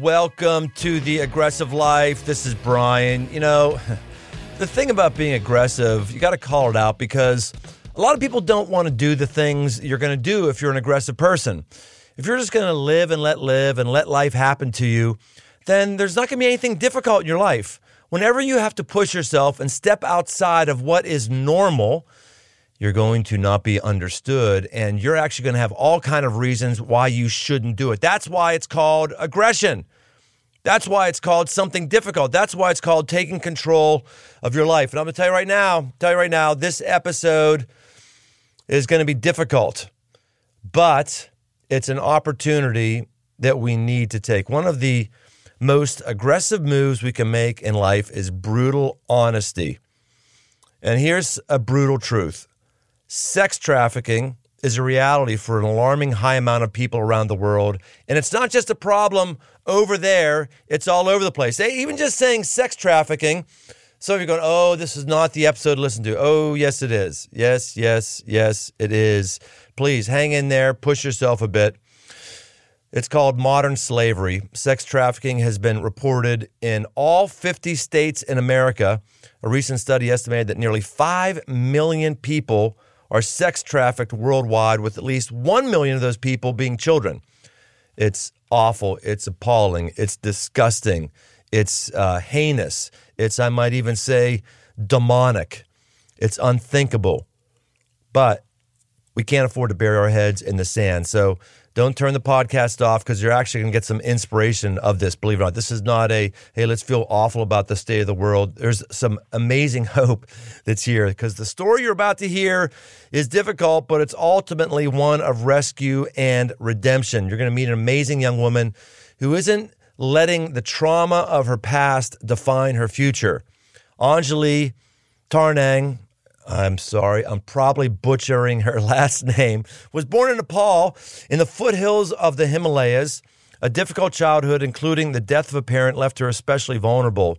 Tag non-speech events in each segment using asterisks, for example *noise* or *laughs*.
welcome to the aggressive life. This is Brian. You know, the thing about being aggressive, you got to call it out because a lot of people don't want to do the things you're going to do if you're an aggressive person. If you're just going to live and let live and let life happen to you, then there's not going to be anything difficult in your life. Whenever you have to push yourself and step outside of what is normal, you're going to not be understood and you're actually going to have all kind of reasons why you shouldn't do it. That's why it's called aggression. That's why it's called something difficult. That's why it's called taking control of your life. And I'm going to tell you right now, tell you right now, this episode is going to be difficult. But it's an opportunity that we need to take. One of the most aggressive moves we can make in life is brutal honesty. And here's a brutal truth sex trafficking is a reality for an alarming high amount of people around the world. And it's not just a problem over there, it's all over the place. Even just saying sex trafficking, some of you going, oh, this is not the episode to listen to. Oh, yes, it is. Yes, yes, yes, it is. Please hang in there, push yourself a bit. It's called modern slavery. Sex trafficking has been reported in all 50 states in America. A recent study estimated that nearly 5 million people are sex trafficked worldwide, with at least 1 million of those people being children. It's awful. It's appalling. It's disgusting. It's uh, heinous. It's, I might even say, demonic. It's unthinkable. But we can't afford to bury our heads in the sand. So don't turn the podcast off because you're actually going to get some inspiration of this. Believe it or not, this is not a hey, let's feel awful about the state of the world. There's some amazing *laughs* hope that's here because the story you're about to hear is difficult, but it's ultimately one of rescue and redemption. You're going to meet an amazing young woman who isn't letting the trauma of her past define her future. Anjali Tarnang I'm sorry, I'm probably butchering her *laughs* last name, was born in Nepal in the foothills of the Himalayas. A difficult childhood, including the death of a parent, left her especially vulnerable.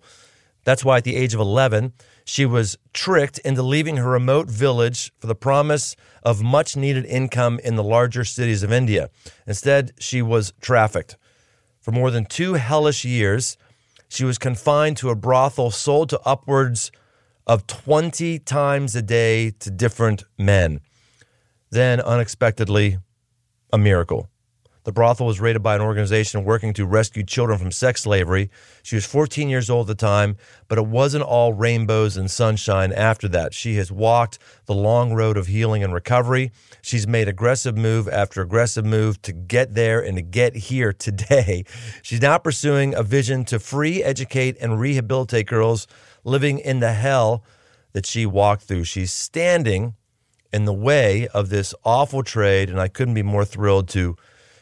That's why at the age of 11, she was tricked into leaving her remote village for the promise of much needed income in the larger cities of India. Instead, she was trafficked. For more than two hellish years, she was confined to a brothel sold to upwards of 20 times a day to different men. Then, unexpectedly, a miracle. The brothel was raided by an organization working to rescue children from sex slavery. She was 14 years old at the time, but it wasn't all rainbows and sunshine after that. She has walked the long road of healing and recovery. She's made aggressive move after aggressive move to get there and to get here today. *laughs* She's now pursuing a vision to free, educate, and rehabilitate girls living in the hell that she walked through. She's standing in the way of this awful trade, and I couldn't be more thrilled to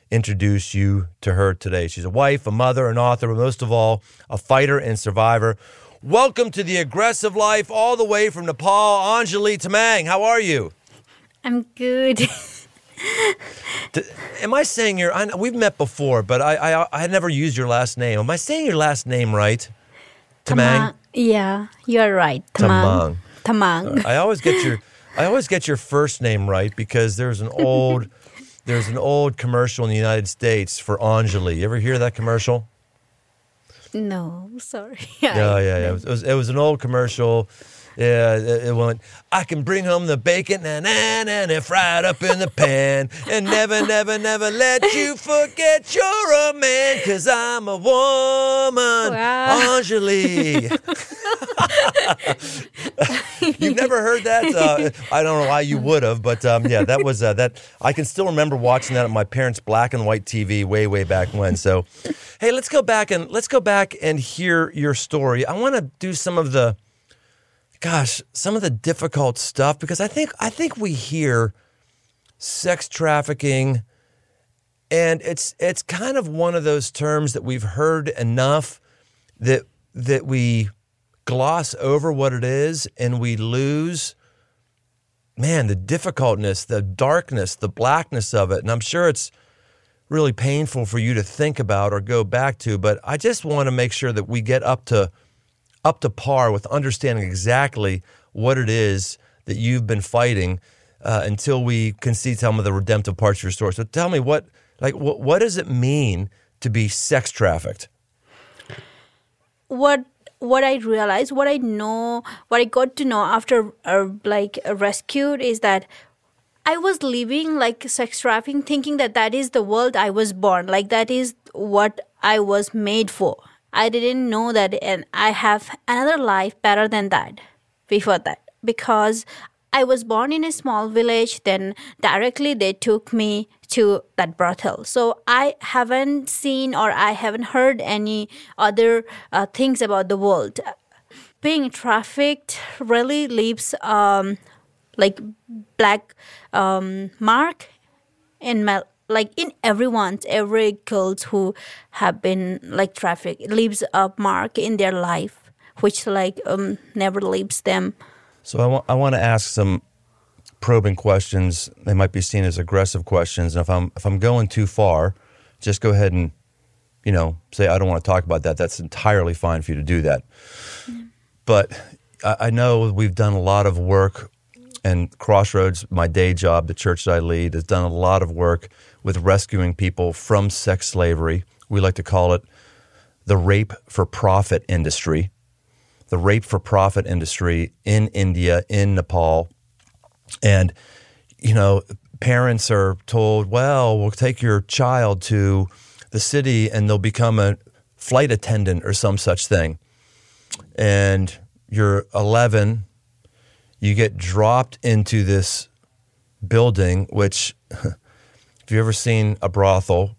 introduce you to her today. She's a wife, a mother, an author, but most of all, a fighter and survivor. Welcome to the aggressive life, all the way from Nepal, Anjali Tamang. How are you? I'm good. *laughs* Am I saying your? I, we've met before, but I, I I never used your last name. Am I saying your last name right? Tamang. Yeah, you are right. Tamang. Tamang. I always get your I always get your first name right because there's an old *laughs* there's an old commercial in the United States for Enjoli. You ever hear that commercial? No, sorry. *laughs* Yeah, yeah, yeah. It was, it was an old commercial yeah, it, went. I can bring home the bacon and and and it fried up in the pan, and never, never, never let you forget you're a man, cause I'm a woman, wow. Enjoli. *laughs* You've never heard that? Uh, I don't know why you would have, but um, yeah, that was uh, that. I can still remember watching that on my parents' black and white TV way, way back when. So, hey, let's go back and let's go back and hear your story. I want to do some of the gosh, some of the difficult stuff because I think I think we hear sex trafficking and it's it's kind of one of those terms that we've heard enough that that we gloss over what it is and we lose man the difficultness the darkness the blackness of it. And i'm sure it's really painful for you to think about or go back to but i just want to make sure that we get up to up to par with understanding exactly what it is that you've been fighting uh, until we can see some of the redemptive parts of your story. So tell me what like what, what does it mean to be sex trafficked? What what I realized, what I know, what I got to know after uh, like rescued is that I was living like sex trafficking, thinking that that is the world I was born, like that is what I was made for. I didn't know that, and I have another life better than that before that because I was born in a small village. Then directly they took me to that brothel. So I haven't seen or I haven't heard any other uh, things about the world. Being trafficked really leaves um, like black um, mark in my like in everyone's every girls who have been like trafficked leaves a mark in their life which like um, never leaves them so I, wa- I want to ask some probing questions. They might be seen as aggressive questions, and if I'm if I'm going too far, just go ahead and you know say I don't want to talk about that. That's entirely fine for you to do that. Mm. But I, I know we've done a lot of work, and Crossroads, my day job, the church that I lead, has done a lot of work with rescuing people from sex slavery. We like to call it the rape for profit industry. The rape for profit industry in India, in Nepal, and, you know, parents are told, well, we'll take your child to the city and they'll become a flight attendant or some such thing. And you're 11, you get dropped into this building, which, *laughs* if you've ever seen a brothel,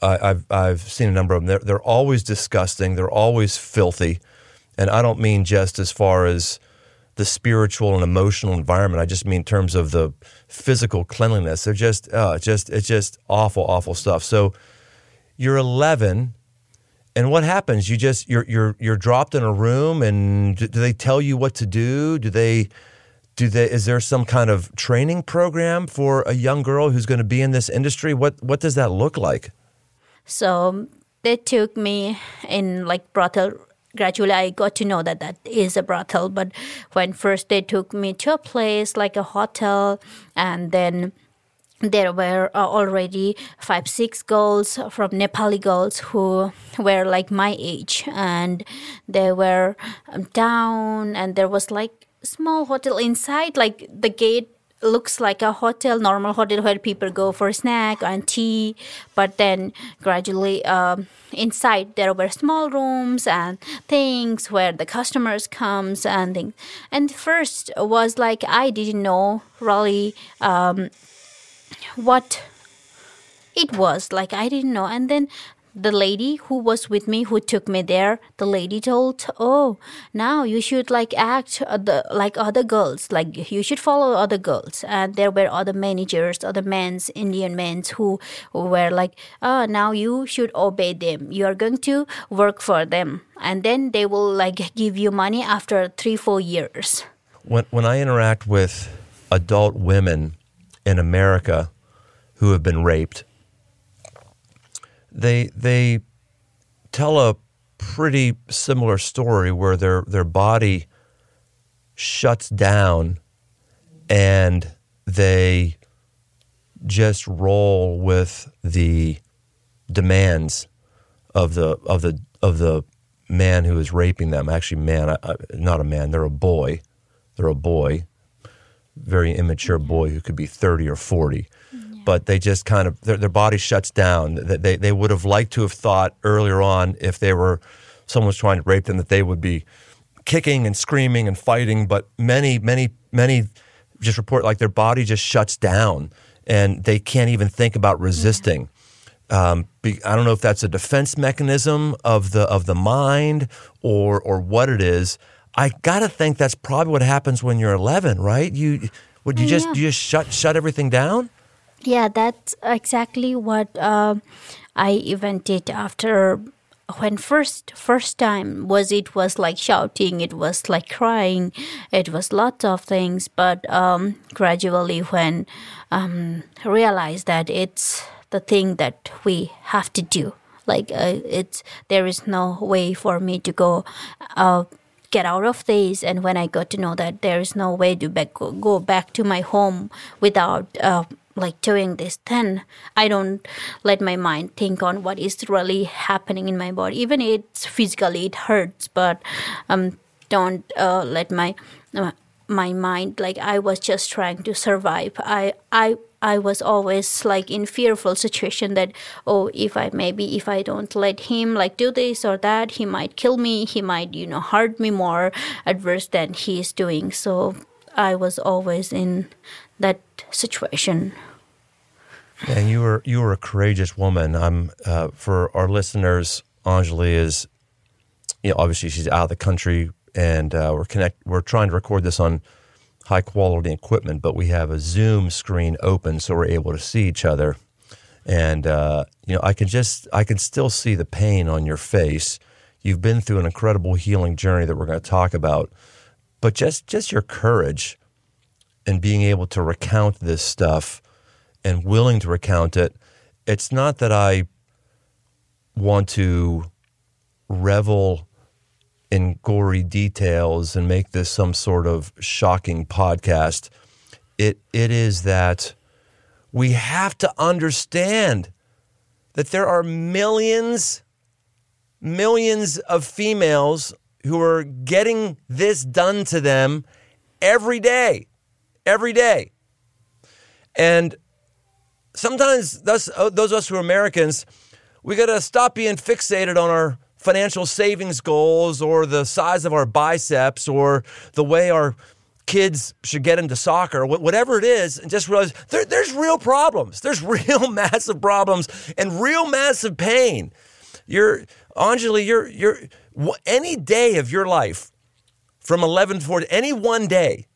I, have I've seen a number of them. They're, they're always disgusting. They're always filthy. And I don't mean just as far as the spiritual and emotional environment. I just mean in terms of the physical cleanliness. They're just, uh, just it's just awful, awful stuff. So you're 11, and what happens? You just you're you're you're dropped in a room, and do, do they tell you what to do? Do they? Do they, is there some kind of training program for a young girl who's going to be in this industry? What what does that look like? So they took me in like brothel gradually I got to know that that is a brothel. But when first they took me to a place like a hotel, and then there were uh, already five six girls from nepali girls who were like my age and they were um, down and there was like small hotel inside like the gate looks like a hotel, normal hotel where people go for snack and tea. But then gradually um, inside there were small rooms and things where the customers comes and things. And first was like I didn't know really um, what it was like i didn't know and then the lady who was with me who took me there the lady told oh now you should like act like other girls like you should follow other girls. And there were other managers other men's indian men's who, who were like oh now you should obey them. You are going to work for them. And then they will like give you money after three four years. When, when i interact with adult women in america who have been raped they they tell a pretty similar story where their their body shuts down and they just roll with the demands of the of the of the man who is raping them. Actually, man, not a man. They're a boy. They're a boy, very immature boy who could be thirty or forty but they just kind of their, their body shuts down. They, they would have liked to have thought earlier on if they were someone was trying to rape them that they would be kicking and screaming and fighting, but many many many just report like their body just shuts down and they can't even think about resisting. Um, be, I don't know if that's a defense mechanism of the of the mind or or what it is. I gotta think that's probably what happens when you're 11, right? You would you just you just shut shut everything down? Yeah, that's exactly what uh, I even did after when first first time was it was like shouting it was like crying it was lots of things but um, gradually when um, realized that it's the thing that we have to do like uh, it's there is no way for me to go uh, get out of this and when i got to know that there is no way to back, go back to my home without uh, like doing this then i don't let my mind think on what is really happening in my body. Even it's physically it hurts but um don't uh, let my uh, my mind like i was just trying to survive. I i i was always like in fearful situation that oh if i maybe if i don't let him like do this or that he might kill me he might you know hurt me more adverse than he is doing. So i was always in that situation and you were you were a courageous woman i'm uh, for our listeners anjali is you know obviously she's out of the country and uh, we're connect. We're trying to record this on high quality equipment, but we have a Zoom screen open, so we're able to see each other. And uh, you know, I can just, I can still see the pain on your face. You've been through an incredible healing journey that we're going to talk about, but just, just your courage and being able to recount this stuff and willing to recount it. It's not that I want to revel in gory details and make this some sort of shocking podcast. It it is that we have to understand that there are millions millions of females who are getting this done to them every day. Every day. And sometimes those, uh, those of us who are Americans, we got to stop being fixated on our financial savings goals or the size of our biceps or the way our kids should get into soccer, whatever it is, and just realize there, there's real problems. There's *laughs* real massive problems and real massive pain. You're, Anjali, you're, you're, any day of your life from 11 to 40, any one day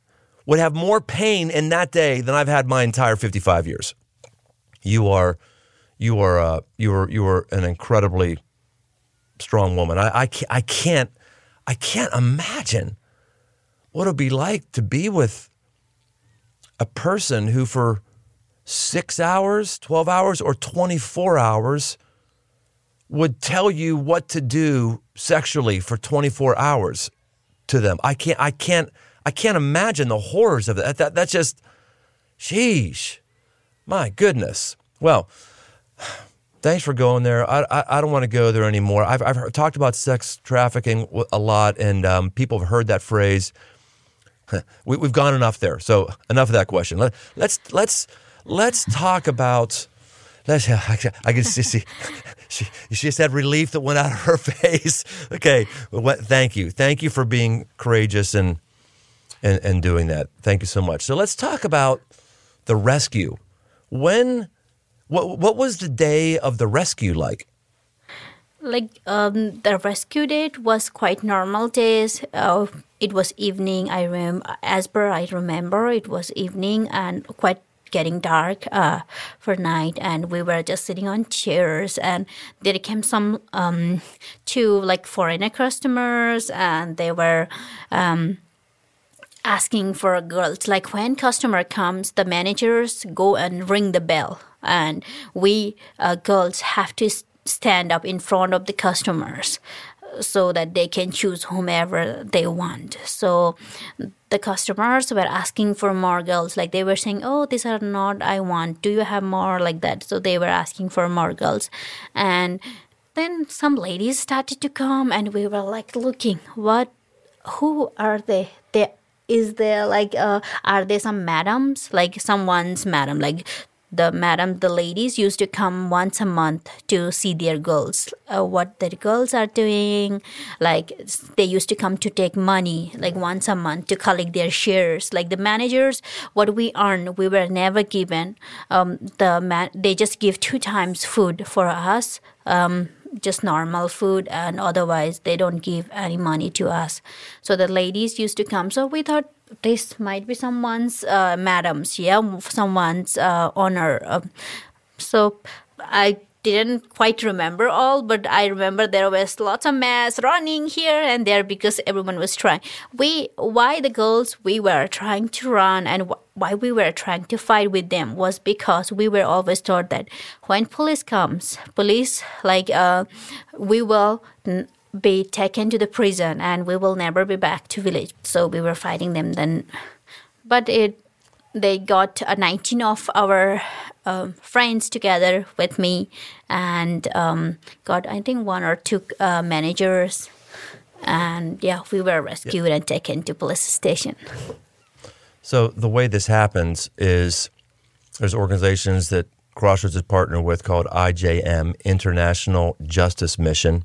would have more pain in that day than I've had my entire 55 years. You are, you are, uh, you are, you are an incredibly strong woman. I, I, can't, I can't, I can't imagine what it'd be like to be with a person who for six hours, 12 hours, or 24 hours would tell you what to do sexually for 24 hours to them. I can't, I can't, I can't imagine the horrors of that. That, that's just, sheesh, my goodness. Well, *sighs* thanks for going there. I, I, I don't want to go there anymore. I've, I've talked about sex trafficking a lot, and um, people have heard that phrase. *laughs* we, have gone enough there. So enough of that question. Let, let's let's let's talk about. Let's. *laughs* I, can see. see *laughs* she, she just had relief that went out of her face. Okay. Well, thank you. Thank you for being courageous and, and and doing that. Thank you so much. So let's talk about the rescue. When what what was the day of the rescue like? Like um, the rescue date was quite normal days. Uh, it was evening. I rem as per I remember, it was evening and quite getting dark uh, for night and we were just sitting on chairs and there came some um, two like foreigner customers and they were um, asking for girls like when customer comes the managers go and ring the bell and we uh, girls have to stand up in front of the customers so that they can choose whomever they want. So the customers were asking for more girls. Like they were saying, "Oh, these are not I want. Do you have more like that?" So they were asking for more girls, and then some ladies started to come, and we were like looking, what, who are they? They is there like uh, are there some madams? Like someone's madam like the madam the ladies used to come once a month to see their girls. Uh, what their girls are doing like they used to come to take money like once a month to collect their shares. Like the managers what we earn we were never given. Um, the man they just give two times food for us. Um, just normal food and otherwise they don't give any money to us. So the ladies used to come. So we thought this might be someone's uh, madam's yeah someone's uh, honor. Uh, so i didn't quite remember all but i remember there was lots of mass running here and there because everyone was trying. We why the girls we were trying to run and wh- why we were trying to fight with them was because we were always taught that when police comes police like uh, we will n- be taken to the prison and we will never be back to village. So we were fighting them then. But it they got a 19 of our um, friends together with me and um, got i think one or two uh, managers. And yeah we were rescued and taken to police station. So the way this happens is there's organizations that Crossroads is partnered with called IJM, International Justice Mission,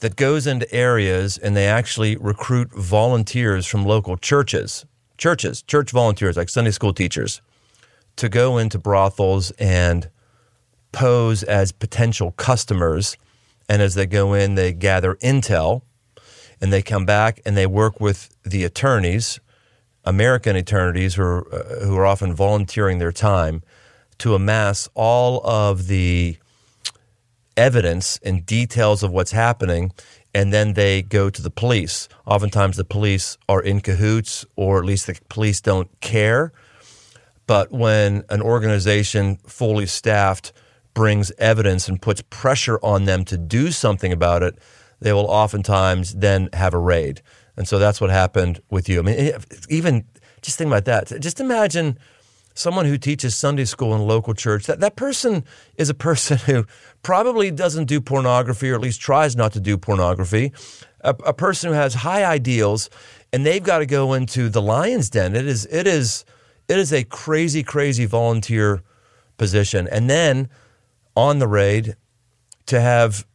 that goes into areas and they actually recruit volunteers from local churches, churches, church volunteers like Sunday school teachers, to go into brothels and pose as potential customers. And as they go in, they gather intel and they come back and they work with the attorneys American attorneys who are, uh, who are often volunteering their time to amass all of the evidence and details of what's happening, and then they go to the police. Oftentimes, the police are in cahoots, or at least the police don't care. But when an organization fully staffed brings evidence and puts pressure on them to do something about it, they will oftentimes then have a raid. And so that's what happened with you. I mean, even just think about that. Just imagine someone who teaches Sunday school in a local church. That that person is a person *laughs* who probably doesn't do pornography, or at least tries not to do pornography. A, a person who has high ideals, and they've got to go into the lion's den. It is it is it is a crazy, crazy volunteer position. And then on the raid to have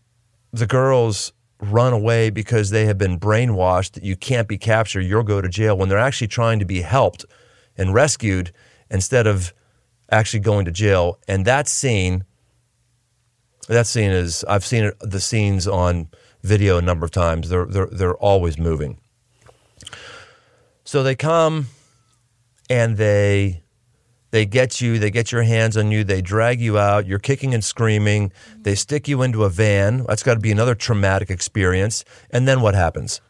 the girls run away because they have been brainwashed that you can't be captured, you'll go to jail when they're actually trying to be helped and rescued instead of actually going to jail. And that scene, that scene is I've seen it, the scenes on video a number of times. They're they're they're always moving. So they come and they they get you, they get your hands on you, they drag you out, you're kicking and screaming, they stick you into a van. That's got to be another traumatic experience. And then what happens?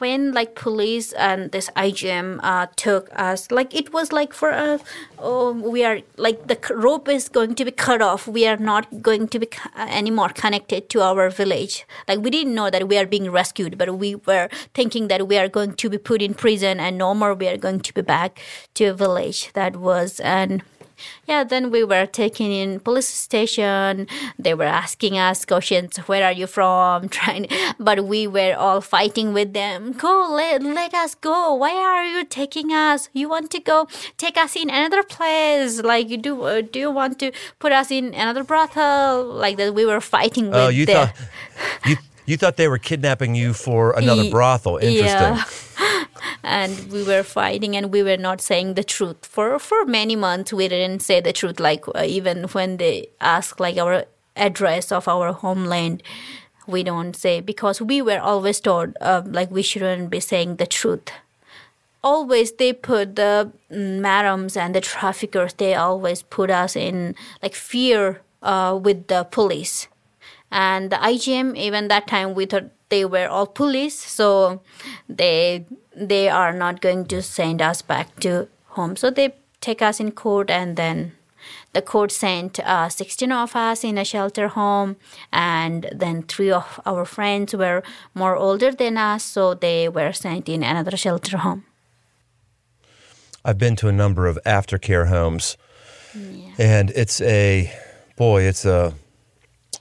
When like police and this IJM uh, took us, like it was like for us, oh, we are like the rope is going to be cut off. We are not going to be uh, anymore connected to our village. Like we didn't know that we are being rescued, but we were thinking that we are going to be put in prison and no more we are going to be back to a village. That was and yeah then we were taken in police station. They were asking us questions where are you from? *laughs* Trying but we were all fighting with them. Go let, let us go. Why are you taking us? You want to go take us in another place. Like you do uh, do you want to put us in another brothel? Like that we were fighting with Oh, you the- thought you you thought they were kidnapping you for another *laughs* brothel. Interesting. Yeah. And we were fighting and we were not saying the truth. For for many months we didn't say the truth. Like uh, even when they ask like our address of our homeland we don't say because we were always told uh, like we shouldn't be saying the truth. Always they put the mm, madams and the traffickers they always put us in like fear uh, with the police and the IJM even that time we thought they were all police so they they are not going to send us back to home. So they take us in court and then the court sent uh, 16 of us in a shelter home and then three of our friends were more older than us so they were sent in another shelter home. I've been to a number of aftercare homes, and it's a boy. It's a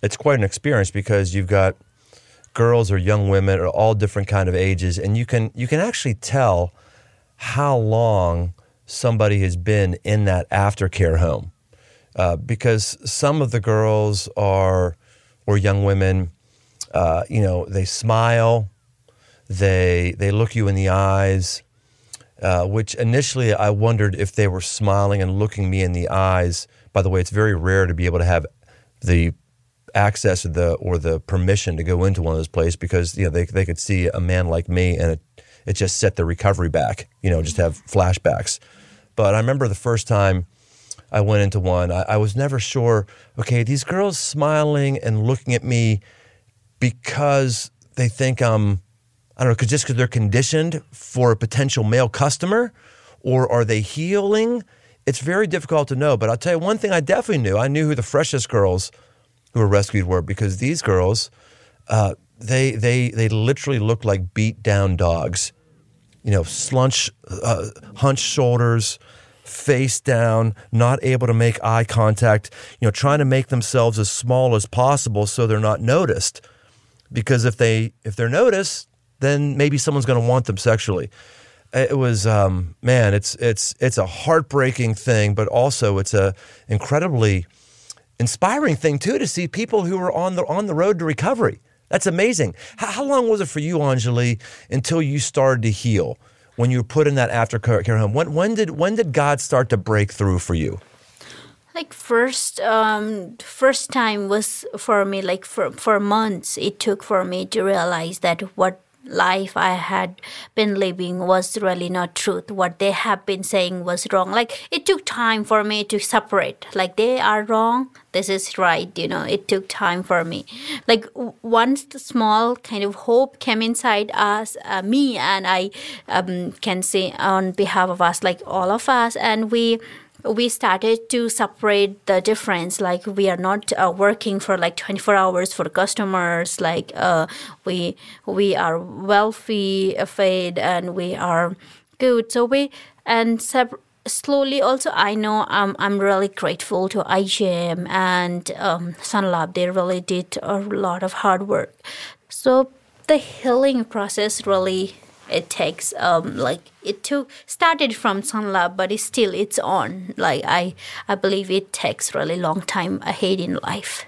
it's quite an experience because you've got girls or young women at all different kind of ages, and you can you can actually tell how long somebody has been in that aftercare home uh, because some of the girls are or young women, uh, you know, they smile, they they look you in the eyes uh, which initially I wondered if they were smiling and looking me in the eyes. By the way, it's very rare to be able to have the access or the or the permission to go into one of those places because you know they they could see a man like me and it it just set the recovery back. You know, just mm-hmm. have flashbacks. But I remember the first time I went into one, I, I was never sure. Okay, these girls smiling and looking at me because they think I'm I don't know, cause just because they're conditioned for a potential male customer, or are they healing? It's very difficult to know. But I'll tell you one thing I definitely knew. I knew who the freshest girls who were rescued were because these girls, uh, they they they literally looked like beat down dogs, you know, slunch, uh, hunched shoulders, face down, not able to make eye contact, you know, trying to make themselves as small as possible so they're not noticed. Because if they if they're noticed, then maybe someone's going to want them sexually. It was um, man, it's it's it's a heartbreaking thing, but also it's a incredibly inspiring thing too to see people who are on the on the road to recovery. That's amazing. How, how long was it for you, Anjali, until you started to heal? When you were put in that aftercare home, when when did when did God start to break through for you? like first um first time was for me like for for months it took for me to realize that what life I had been living was really not truth. What they have been saying was wrong. Like it took time for me to separate. Like they are wrong. This is right. You know, it took time for me. Like once the small kind of hope came inside us, uh, me, and I um, can say on behalf of us, like all of us, and we we started to separate the difference. Like we are not uh, working for like 24 hours for customers. Like uh, we we are wealthy fed and we are good. So we and sep- slowly also i know um, i'm really grateful to IJM and um, sunlab they really did a lot of hard work. So the healing process really it takes um like it took started from sunlab but it's still it's on like i i believe it takes really long time ahead in life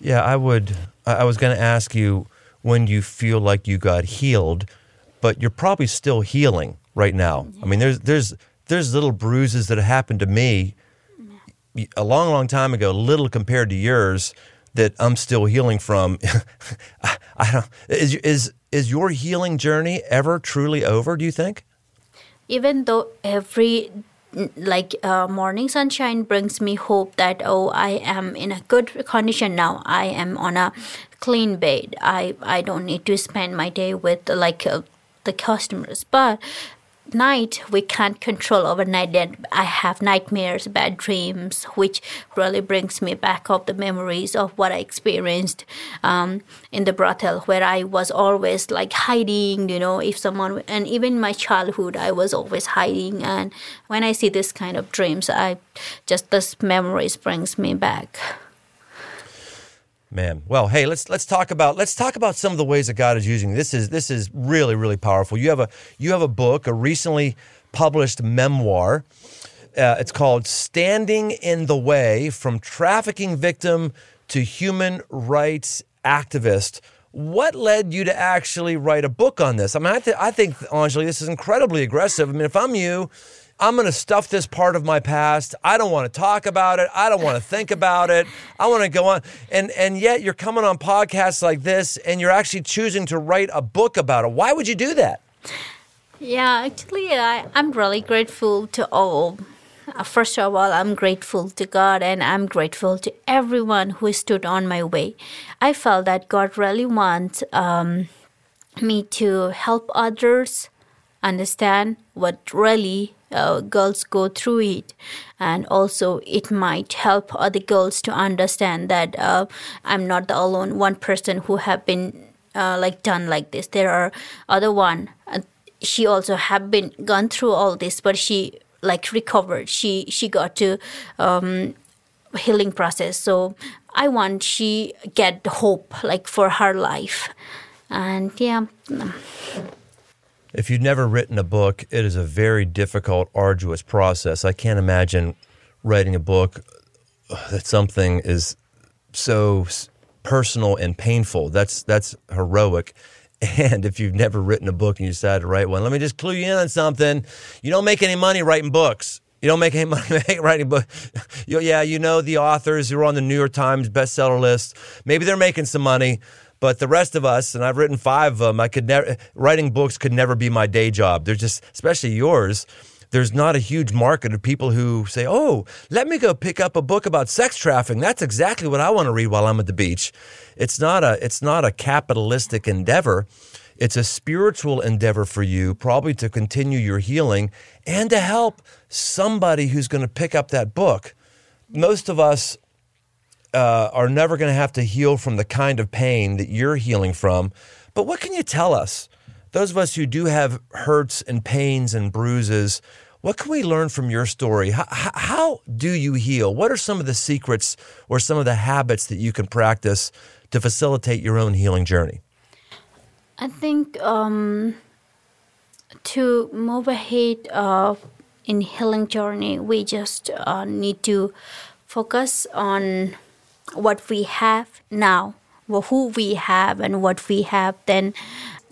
yeah i would i was going to ask you when you feel like you got healed but you're probably still healing right now yeah. i mean there's there's there's little bruises that happened to me a long long time ago little compared to yours that I'm still healing from. *laughs* I, I don't, is is is your healing journey ever truly over? Do you think? Even though every like uh, morning sunshine brings me hope that oh I am in a good condition now. I am on a clean bed. I I don't need to spend my day with like. Uh, the customers but night we can't control overnight. And i have nightmares bad dreams which really brings me back of the memories of what i experienced um, in the brothel where i was always like hiding you know if someone and even my childhood i was always hiding. And when i see this kind of dreams i just this memories brings me back Man, well, hey, let's let's talk about let's talk about some of the ways that God is using. This is this is really really powerful. You have a you have a book, a recently published memoir. Uh, it's called "Standing in the Way: From Trafficking Victim to Human Rights Activist." What led you to actually write a book on this? I mean, I, th- I think Anjali, this is incredibly aggressive. I mean, if I'm you, I'm going to stuff this part of my past. I don't want to talk about it. I don't want to think about it. I want to go on. And and yet you're coming on podcasts like this and you're actually choosing to write a book about it. Why would you do that? Yeah, actually I, I'm really grateful to all. Uh, first of all, I'm grateful to God and I'm grateful to everyone who stood on my way. I felt that God really wants um, me to help others understand what really uh, girls go through it. And also it might help other girls to understand that uh, i'm not the alone one person who have been uh, like done like this. There are other one she also have been gone through all this but she like recovered. She she got to um, healing process. So i want she get hope like for her life. And yeah if you've never written a book, it is a very difficult, arduous process. I can't imagine writing a book uh, that something is so personal and painful. That's that's heroic. *laughs* And if you've never written a book and you decide to write one, let me just clue you in on something. You don't make any money writing books. You don't make any *laughs* money writing books. *laughs* yeah, you know the authors who are on the New York Times bestseller list. Maybe they're making some money, but the rest of us, and I've written five of them, I could never, writing books could never be my day job. They're just, especially yours, there's not a huge market of people who say, "Oh, let me go pick up a book about sex trafficking. That's exactly what I want to read while I'm at the beach." It's not a it's not a capitalistic endeavor. It's a spiritual endeavor for you, probably to continue your healing and to help somebody who's going to pick up that book. Most of us uh, are never going to have to heal from the kind of pain that you're healing from. But what can you tell us those of us who do have hurts and pains and bruises, what can we learn from your story? How, how, do you heal? What are some of the secrets or some of the habits that you can practice to facilitate your own healing journey? I think um, to move ahead uh, in healing journey, we just uh, need to focus on what we have now, who we have, and what we have. Then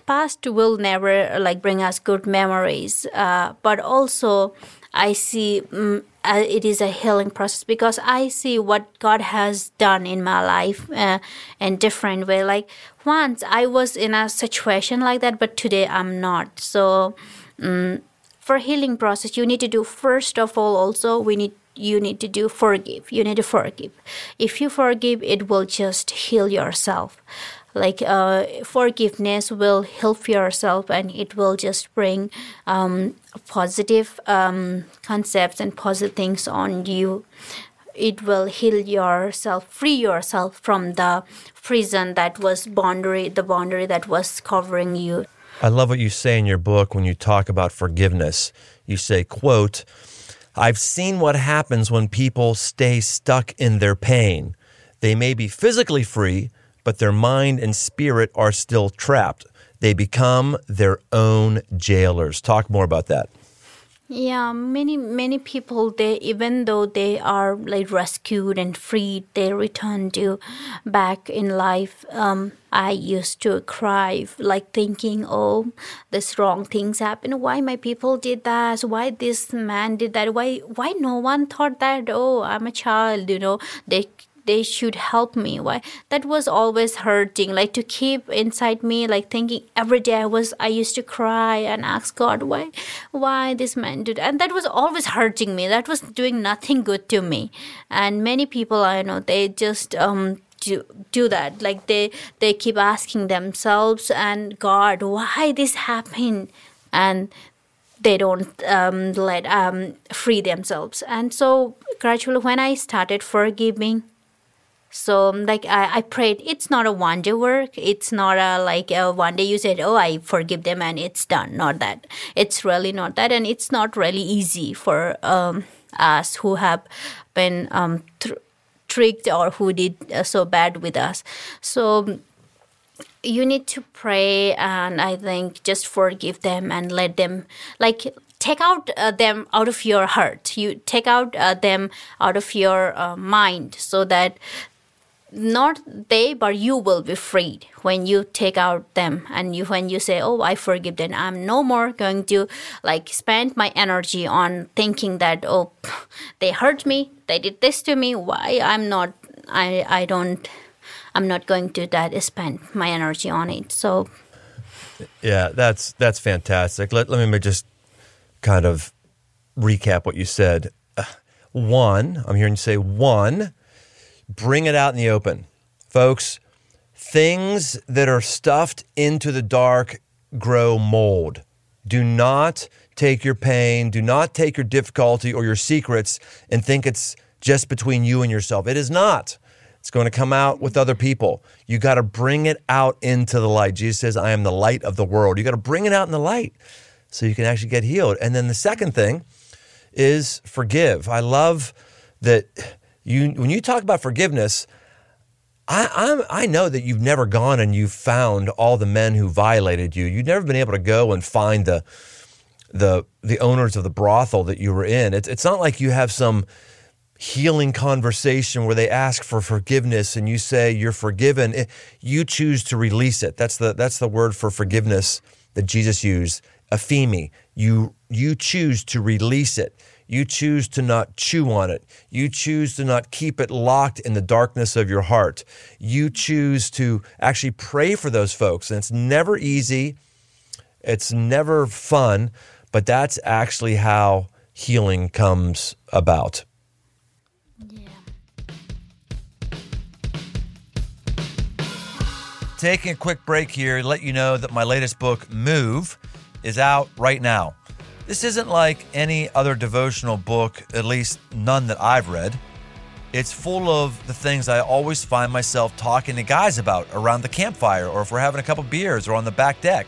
past will never like bring us good memories, uh, but also I see um, uh, it is a healing process because I see what God has done in my life uh, in different way. Like once I was in a situation like that, but today I'm not. So um, for healing process, you need to do first of all. Also, we need you need to do forgive. You need to forgive. If you forgive, it will just heal yourself like uh, forgiveness will help yourself and it will just bring um, positive um, concepts and positive things on you it will heal yourself free yourself from the prison that was boundary the boundary that was covering you i love what you say in your book when you talk about forgiveness you say quote i've seen what happens when people stay stuck in their pain they may be physically free but their mind and spirit are still trapped. They become their own jailers. Talk more about that. Yeah, many many people they even though they are like rescued and freed, they return to back in life. Um, I used to cry, like thinking, "Oh, this wrong things happen. Why my people did that? Why this man did that? Why why no one thought that? Oh, I'm a child. You know, they they should help me why? That was always hurting like to keep inside me like thinking every day i was i used to cry and ask god why why this man did? And that was always hurting me. That was doing nothing good to me. And many people i know they just um do, do that. Like they they keep asking themselves and god why this happened? And they don't um, let um, free themselves. And so gradually when i started forgiving so like I, I prayed it's not a one day work. It's not a like a one day you said oh i forgive them and it's done. Not that. It's really not that. And it's not really easy for um, us who have been um, tricked or who did uh, so bad with us. So you need to pray and i think just forgive them and let them like take out uh, them out of your heart. You take out uh, them out of your uh, mind so that not they but you will be freed when you take out them. And you when you say oh i forgive them i'm no more going to like spend my energy on thinking that oh *laughs* they hurt me they did this to me why i'm not i i don't i'm not going to that spend my energy on it. So yeah that's that's fantastic. Let, let me just kind of recap what you said. Uh, one i'm hearing you say one bring it out in the open. Folks, things that are stuffed into the dark grow mold. Do not take your pain, do not take your difficulty or your secrets and think it's just between you and yourself. It is not. It's going to come out with other people. You got to bring it out into the light. Jesus says, I am the light of the world. You got to bring it out in the light so you can actually get healed. And then the second thing is forgive. I love that you when you talk about forgiveness, I, I'm, I know that you've never gone and you've found all the men who violated you. You've never been able to go and find the the the owners of the brothel that you were in. It's it's not like you have some healing conversation where they ask for forgiveness and you say you're forgiven. Eh, you choose to release it. That's the that's the word for forgiveness that Jesus used. aphiemi. You you choose to release it. You choose to not chew on it. You choose to not keep it locked in the darkness of your heart. You choose to actually pray for those folks. And it's never easy, it's never fun, but that's actually how healing comes about. Yeah. Taking a quick break here let you know that my latest book, Move, is out right now. This isn't like any other devotional book, at least none that I've read. It's full of the things I always find myself talking to guys about around the campfire or if we're having a couple beers or on the back deck.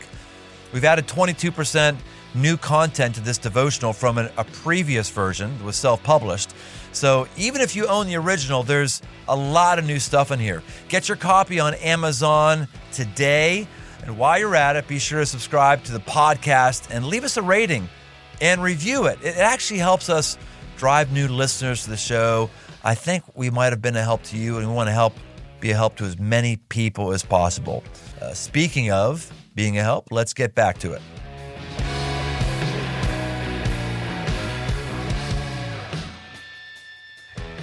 We've added 22% new content to this devotional from an, a previous version that was self published. So even if you own the original, there's a lot of new stuff in here. Get your copy on Amazon today. And while you're at it, be sure to subscribe to the podcast and leave us a rating and review it. It actually helps us drive new listeners to the show. I think we might have been a help to you, and we want to help be a help to as many people as possible. Uh, speaking of being a help, let's get back to it.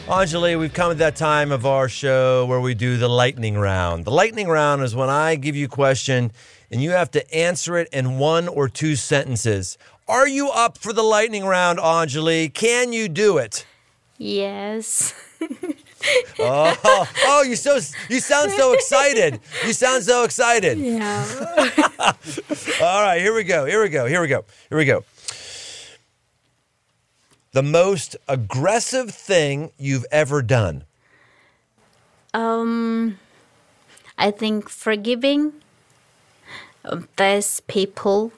Anjali, we've come to that time of our show where we do the lightning round. The lightning round is when I give you a question and you have to answer it in one or two sentences. Are you up for the lightning round, Anjali? Can you do it? Yes. *laughs* oh, oh, you so you sound so excited. You sound so excited. Yeah. *laughs* All right, here we go. Here we go. Here we go. Here we go. The most aggressive thing you've ever done. Um, I think forgiving um, these people,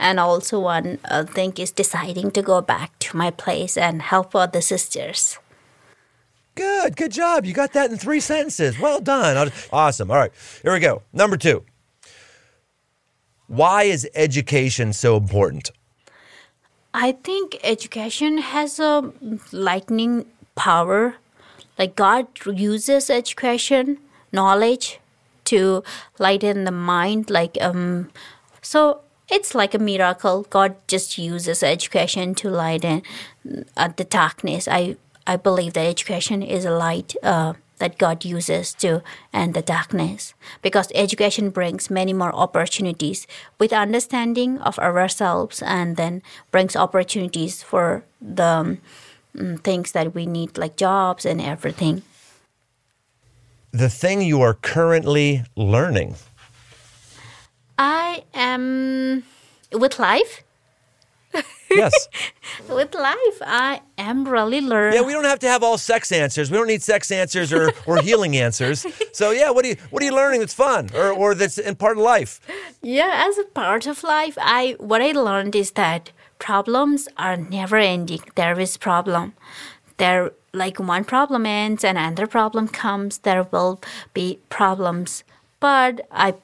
and also one uh, thing is deciding to go back to my place and help other sisters. Good, good job. You got that in three sentences. Well done. Awesome. All right, here we go. Number two. Why is education so important? I think education has a lightning power. Like God uses education, knowledge to lighten the mind. Like um, so it's like a miracle. God just uses education to lighten uh, the darkness. I I believe that education is a light. Uh, that God uses to end the darkness. Because education brings many more opportunities with understanding of ourselves and then brings opportunities for the um, things that we need, like jobs and everything. The thing you are currently learning. I am with life. Yes. *laughs* With life, I am really learning. Yeah, we don't have to have all sex answers. We don't need sex answers or, or *laughs* healing answers. So yeah, what are you what are you learning that's fun or, or that's in part of life? Yeah, as a part of life, I what I learned is that problems are never ending. There is problem. There like one problem ends and another problem comes, there will be problems. But I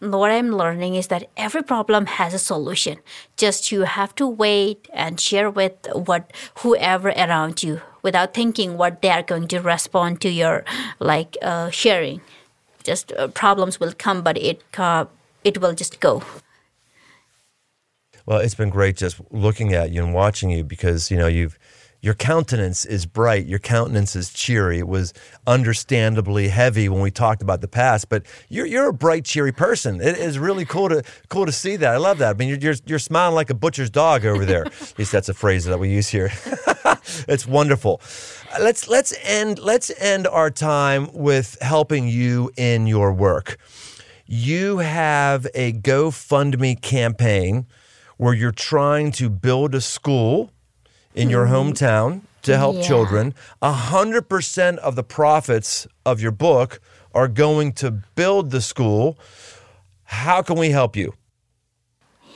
what I'm learning is that every problem has a solution. Just you have to wait and share with what whoever around you without thinking what they are going to respond to your like uh, sharing. Just uh, problems will come, but it uh, it will just go. Well, it's been great just looking at you and watching you because you know you've your countenance is bright, your countenance is cheery. It was understandably heavy when we talked about the past, but you're you're a bright, cheery person. It is really cool to cool to see that. I love that. I mean, you're you're, you're smiling like a butcher's dog over there. *laughs* At least that's a phrase that we use here. *laughs* it's wonderful. Let's let's end let's end our time with helping you in your work. You have a GoFundMe campaign where you're trying to build a school in your hometown to help Yeah. children. A hundred percent of the profits of your book are going to build the school. How can we help you?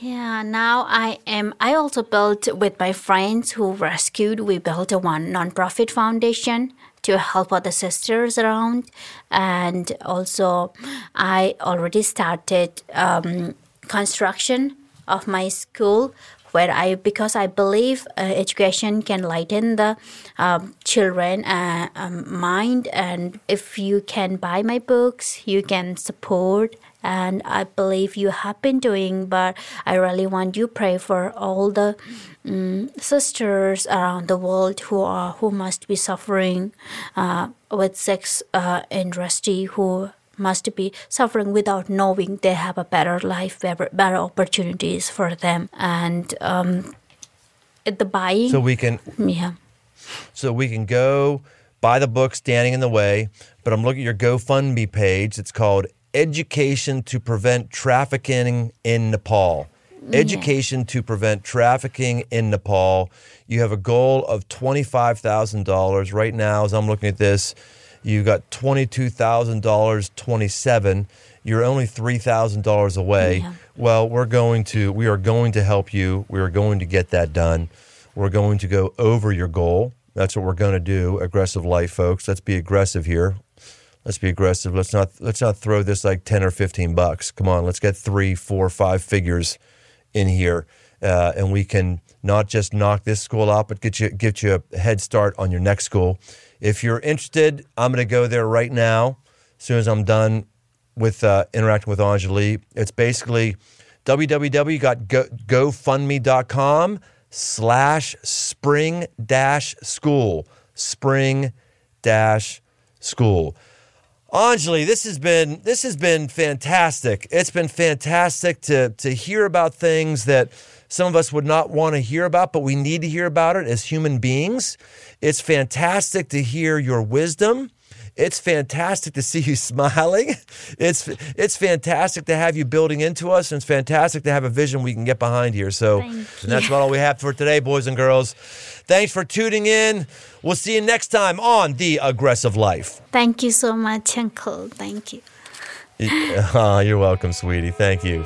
Yeah, now I am. I also built with my friends who rescued. We built a one nonprofit foundation to help other sisters around, and also I already started um, construction of my school where I because I believe uh, education can lighten the um, children uh, um, mind. And if you can buy my books you can support. And I believe you have been doing but I really want you pray for all the um, sisters around the world who are who must be suffering uh, with sex uh, industry who must be suffering without knowing they have a better life, better, better opportunities for them. And um, the buying, So we can yeah, so we can go buy the book standing in the way but i'm looking at your gofundme page. It's called education to prevent trafficking in nepal. Education to prevent trafficking in nepal. You have a goal of $25000 right now as i'm looking at this you got $22000 27 you're only $3000 away Yeah. Well, we're going to we are going to help you. We are going to get that done. We're going to go over your goal. That's what we're going to do. Aggressive life, folks. Let's be aggressive here. Let's be aggressive. Let's not let's not throw this like ten or fifteen bucks. Come on, let's get three, four, five figures in here, uh, and we can not just knock this school out, but get you get you a head start on your next school. If you're interested, I'm going to go there right now. As soon as I'm done with uh, interacting with Anjali, it's basically www.gofundme.com slash spring dash school spring dash school. Anjali, this has been this has been fantastic. It's been fantastic to to hear about things that some of us would not want to hear about, but we need to hear about it as human beings. It's fantastic to hear your wisdom. It's fantastic to see you *laughs* smiling. It's it's fantastic to have you building into us, and it's fantastic to have a vision we can get behind here. So, and that's about all we have for today, boys and girls. Thanks for tuning in. We'll see you next time on the Aggressive Life. Thank you so much, Uncle. Thank you. *laughs* Ah, you're welcome, sweetie. Thank you.